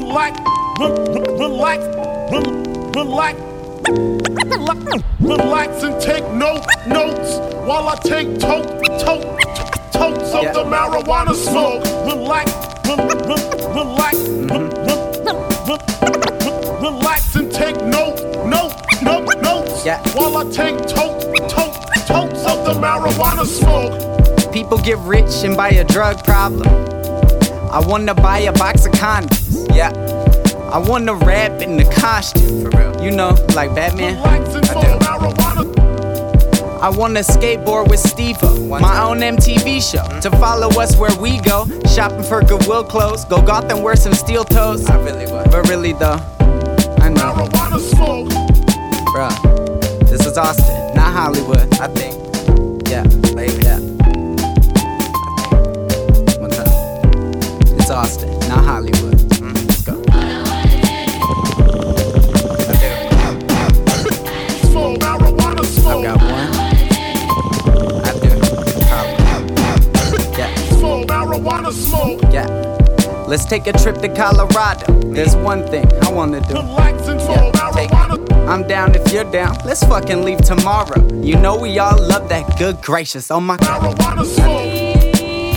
relax, relax, relax. Relax and take note, notes while I take tote, tote, totes of the marijuana smoke. Relax, relax, relax and take note, note, note, notes while I take tote, tote, totes of the marijuana smoke. People get rich and buy a drug problem. I wanna buy a box of condoms. Yeah. I wanna rap in the costume, for real. You know, like Batman. Relax and for marijuana. I wanna skateboard with Steve my own MTV show. Mm-hmm. To follow us where we go, shopping for Goodwill clothes. Go Gotham, wear some steel toes. I really would. But really though, I know, Marijuana smoke. bruh. This is Austin, not Hollywood. I think. Yeah. Yeah. Let's take a trip to Colorado. There's one thing I wanna do. Yeah, take. I'm down if you're down. Let's fucking leave tomorrow. You know we all love that good gracious. Oh my god.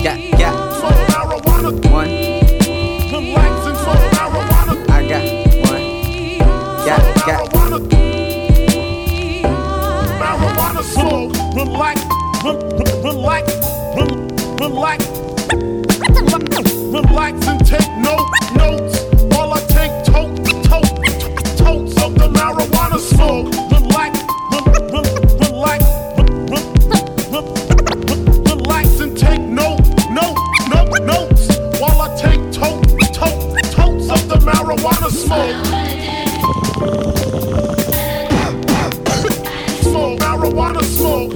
Yeah, yeah. One. Relax and smoke, marijuana. I got one. Yeah, yeah. Marijuana. Relax, re- relax, relax. Relax and take note, notes while I take tote, tote, totes of the marijuana smoke. Relax, re- re- relax, re- re- relax and take note, note, note, notes while I take tote, tote, totes of the marijuana smoke. Smoke, marijuana smoke.